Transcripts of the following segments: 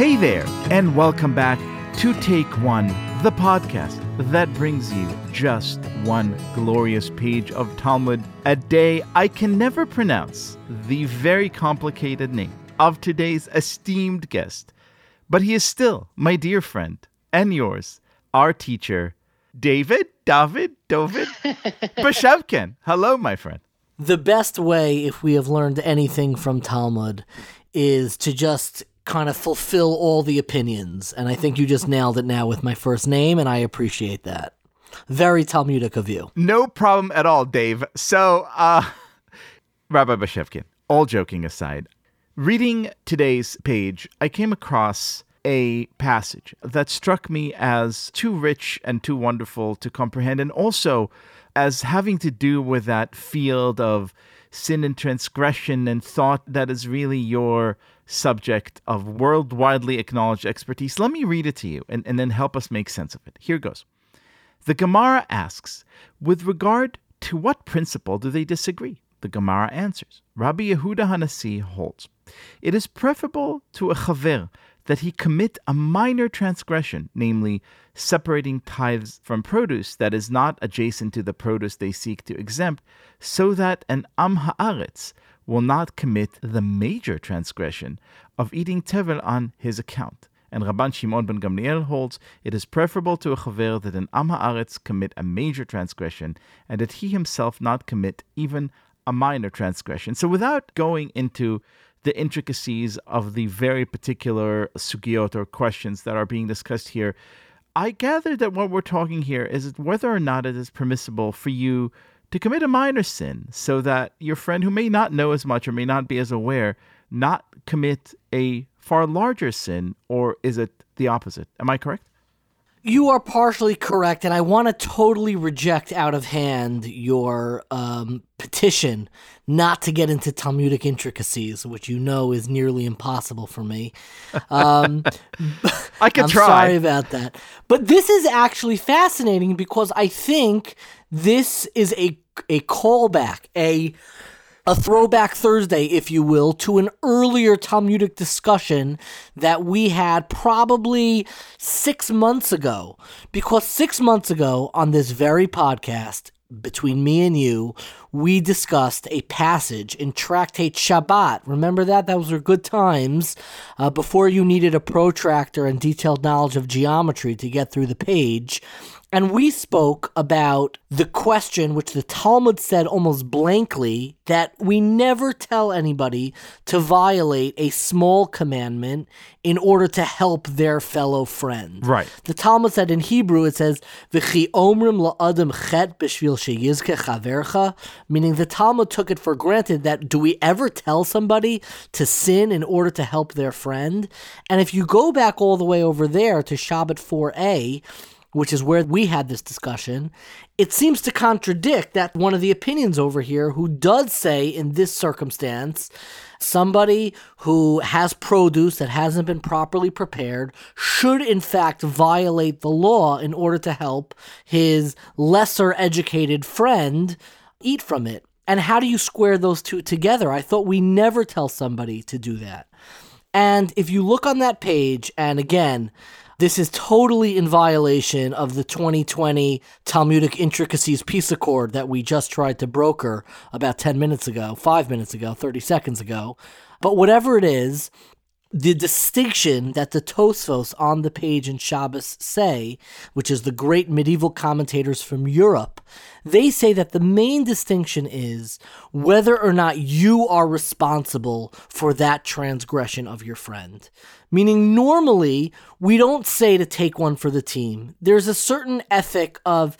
Hey there, and welcome back to Take One, the podcast that brings you just one glorious page of Talmud a day. I can never pronounce the very complicated name of today's esteemed guest, but he is still my dear friend and yours, our teacher, David, David, David Bashevkin. Hello, my friend. The best way, if we have learned anything from Talmud, is to just kind of fulfill all the opinions. And I think you just nailed it now with my first name, and I appreciate that. Very Talmudic of you. No problem at all, Dave. So, uh, Rabbi Bashevkin, all joking aside, reading today's page, I came across a passage that struck me as too rich and too wonderful to comprehend, and also as having to do with that field of sin and transgression and thought that is really your subject of worldwidely acknowledged expertise. Let me read it to you and, and then help us make sense of it. Here goes. The Gemara asks, with regard to what principle do they disagree? The Gemara answers, Rabbi Yehuda Hanasi holds, it is preferable to a chaver that he commit a minor transgression, namely separating tithes from produce that is not adjacent to the produce they seek to exempt, so that an am haaretz will not commit the major transgression of eating tevel on his account. And Rabban Shimon ben Gamliel holds it is preferable to a chaver that an am haaretz commit a major transgression and that he himself not commit even a minor transgression. So without going into the intricacies of the very particular sugiot or questions that are being discussed here, I gather that what we're talking here is whether or not it is permissible for you to commit a minor sin so that your friend who may not know as much or may not be as aware not commit a far larger sin, or is it the opposite? Am I correct? You are partially correct, and I want to totally reject out of hand your um, petition not to get into Talmudic intricacies, which you know is nearly impossible for me. Um, I can I'm try. Sorry about that, but this is actually fascinating because I think this is a a callback, a a throwback Thursday, if you will, to an earlier Talmudic discussion that we had probably six months ago. Because six months ago on this very podcast, between me and you, we discussed a passage in Tractate Shabbat. Remember that? Those were good times uh, before you needed a protractor and detailed knowledge of geometry to get through the page. And we spoke about the question, which the Talmud said almost blankly, that we never tell anybody to violate a small commandment in order to help their fellow friend. Right. The Talmud said in Hebrew, it says, V'chi omrim la'adam chet b'shvil sheyizke chavercha, meaning the Talmud took it for granted that do we ever tell somebody to sin in order to help their friend? And if you go back all the way over there to Shabbat 4a, which is where we had this discussion, it seems to contradict that one of the opinions over here who does say in this circumstance, somebody who has produce that hasn't been properly prepared should in fact violate the law in order to help his lesser educated friend eat from it. And how do you square those two together? I thought we never tell somebody to do that. And if you look on that page, and again, this is totally in violation of the 2020 Talmudic Intricacies Peace Accord that we just tried to broker about 10 minutes ago, 5 minutes ago, 30 seconds ago. But whatever it is, the distinction that the Tosfos on the page in Shabbos say, which is the great medieval commentators from Europe, they say that the main distinction is whether or not you are responsible for that transgression of your friend. Meaning, normally, we don't say to take one for the team. There's a certain ethic of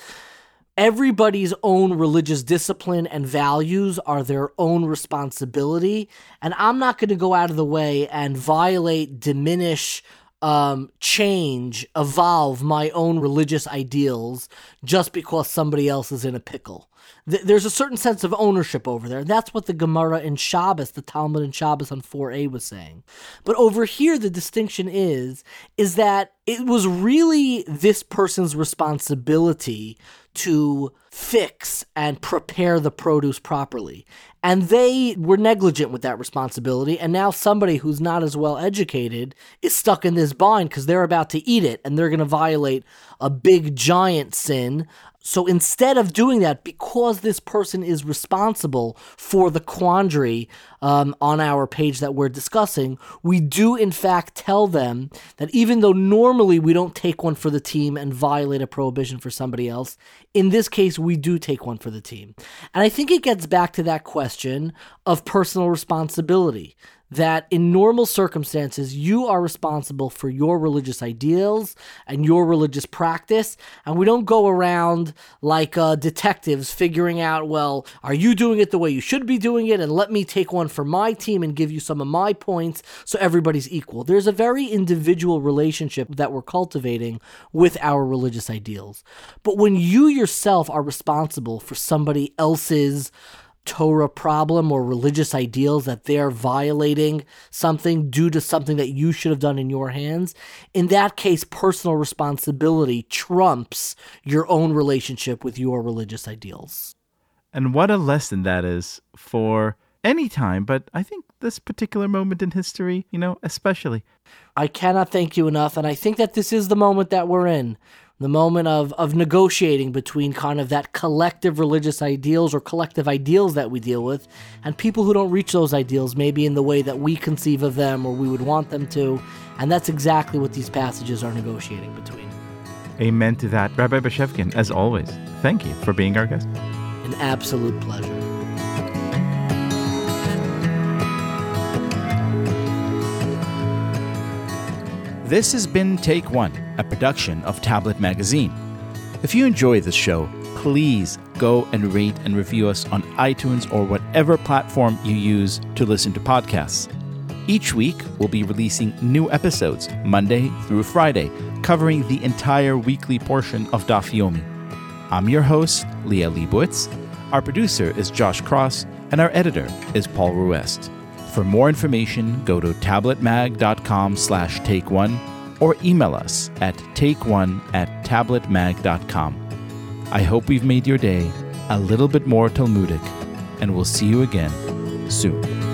everybody's own religious discipline and values are their own responsibility. And I'm not going to go out of the way and violate, diminish, um, change, evolve my own religious ideals just because somebody else is in a pickle. Th- there's a certain sense of ownership over there. That's what the Gemara in Shabbos, the Talmud in Shabbos on 4a was saying. But over here, the distinction is, is that it was really this person's responsibility to fix and prepare the produce properly. And they were negligent with that responsibility. And now somebody who's not as well educated is stuck in this bind because they're about to eat it and they're going to violate a big giant sin so instead of doing that, because this person is responsible for the quandary um, on our page that we're discussing, we do in fact tell them that even though normally we don't take one for the team and violate a prohibition for somebody else, in this case we do take one for the team. And I think it gets back to that question of personal responsibility that in normal circumstances, you are responsible for your religious ideals and your religious practice. And we don't go around like uh, detectives figuring out, well, are you doing it the way you should be doing it? And let me take one for my team and give you some of my points so everybody's equal. There's a very individual relationship that we're cultivating with our religious ideals. But when you yourself are responsible for somebody else's Torah problem or religious ideals that they're violating something due to something that you should have done in your hands, in that case, personal responsibility trumps your own relationship with your religious ideals. And what a lesson that is for any time, but I think this particular moment in history, you know, especially. I cannot thank you enough, and I think that this is the moment that we're in the moment of, of negotiating between kind of that collective religious ideals or collective ideals that we deal with and people who don't reach those ideals maybe in the way that we conceive of them or we would want them to. And that's exactly what these passages are negotiating between. Amen to that. Rabbi bashevkin as always thank you for being our guest. An absolute pleasure This has been Take One, a production of Tablet Magazine. If you enjoy this show, please go and rate and review us on iTunes or whatever platform you use to listen to podcasts. Each week, we'll be releasing new episodes, Monday through Friday, covering the entire weekly portion of Daf Yomi. I'm your host, Liel Leibovitz. Our producer is Josh Cross, and our editor is Paul Ruest. For more information, go to tabletmag.com slash take one or email us at takeone at tabletmag.com. I hope we've made your day a little bit more Talmudic, and we'll see you again soon.